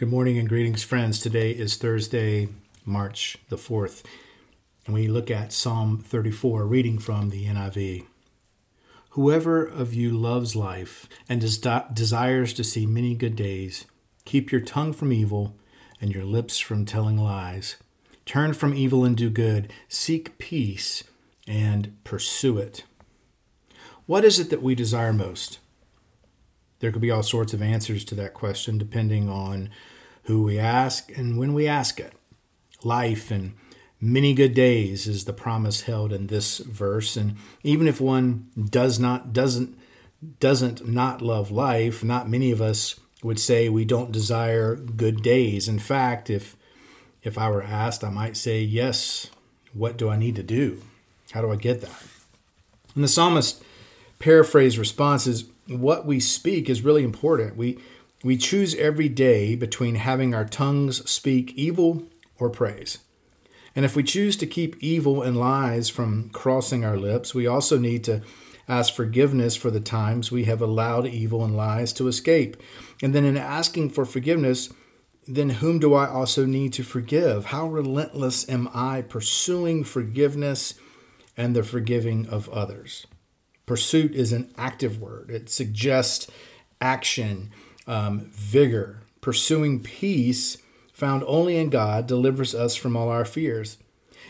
Good morning and greetings, friends. Today is Thursday, March the 4th, and we look at Psalm 34, reading from the NIV. Whoever of you loves life and des- desires to see many good days, keep your tongue from evil and your lips from telling lies. Turn from evil and do good, seek peace and pursue it. What is it that we desire most? There could be all sorts of answers to that question depending on who we ask and when we ask it. Life and many good days is the promise held in this verse and even if one does not doesn't doesn't not love life, not many of us would say we don't desire good days. In fact, if if I were asked, I might say, "Yes, what do I need to do? How do I get that?" And the psalmist paraphrase response is what we speak is really important. We we choose every day between having our tongues speak evil or praise. And if we choose to keep evil and lies from crossing our lips, we also need to ask forgiveness for the times we have allowed evil and lies to escape. And then in asking for forgiveness, then whom do I also need to forgive? How relentless am I pursuing forgiveness and the forgiving of others? Pursuit is an active word, it suggests action, um, vigor. Pursuing peace found only in God delivers us from all our fears.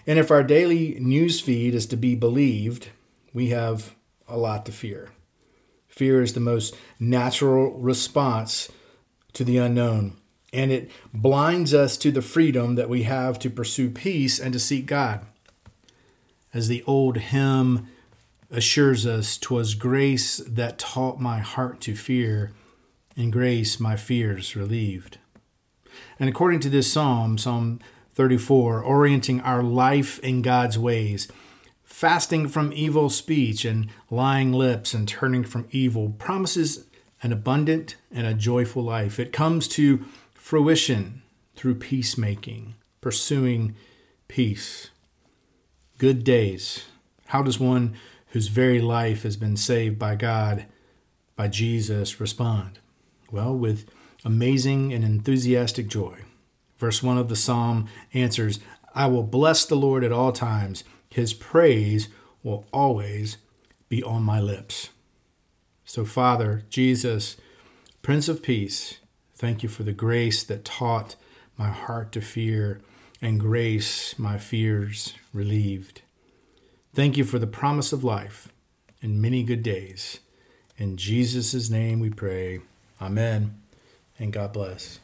And if our daily news feed is to be believed, we have a lot to fear. Fear is the most natural response to the unknown, and it blinds us to the freedom that we have to pursue peace and to seek God. As the old hymn assures us, "'Twas grace that taught my heart to fear, and grace my fears relieved." And according to this psalm, Psalm 34, orienting our life in God's ways, fasting from evil speech and lying lips and turning from evil promises an abundant and a joyful life. It comes to fruition through peacemaking, pursuing peace. Good days. How does one whose very life has been saved by God, by Jesus, respond? Well, with amazing and enthusiastic joy. Verse 1 of the psalm answers I will bless the Lord at all times, his praise will always be on my lips. So, Father, Jesus, Prince of Peace, thank you for the grace that taught my heart to fear and grace my fears relieved. Thank you for the promise of life and many good days. In Jesus' name we pray. Amen. And God bless.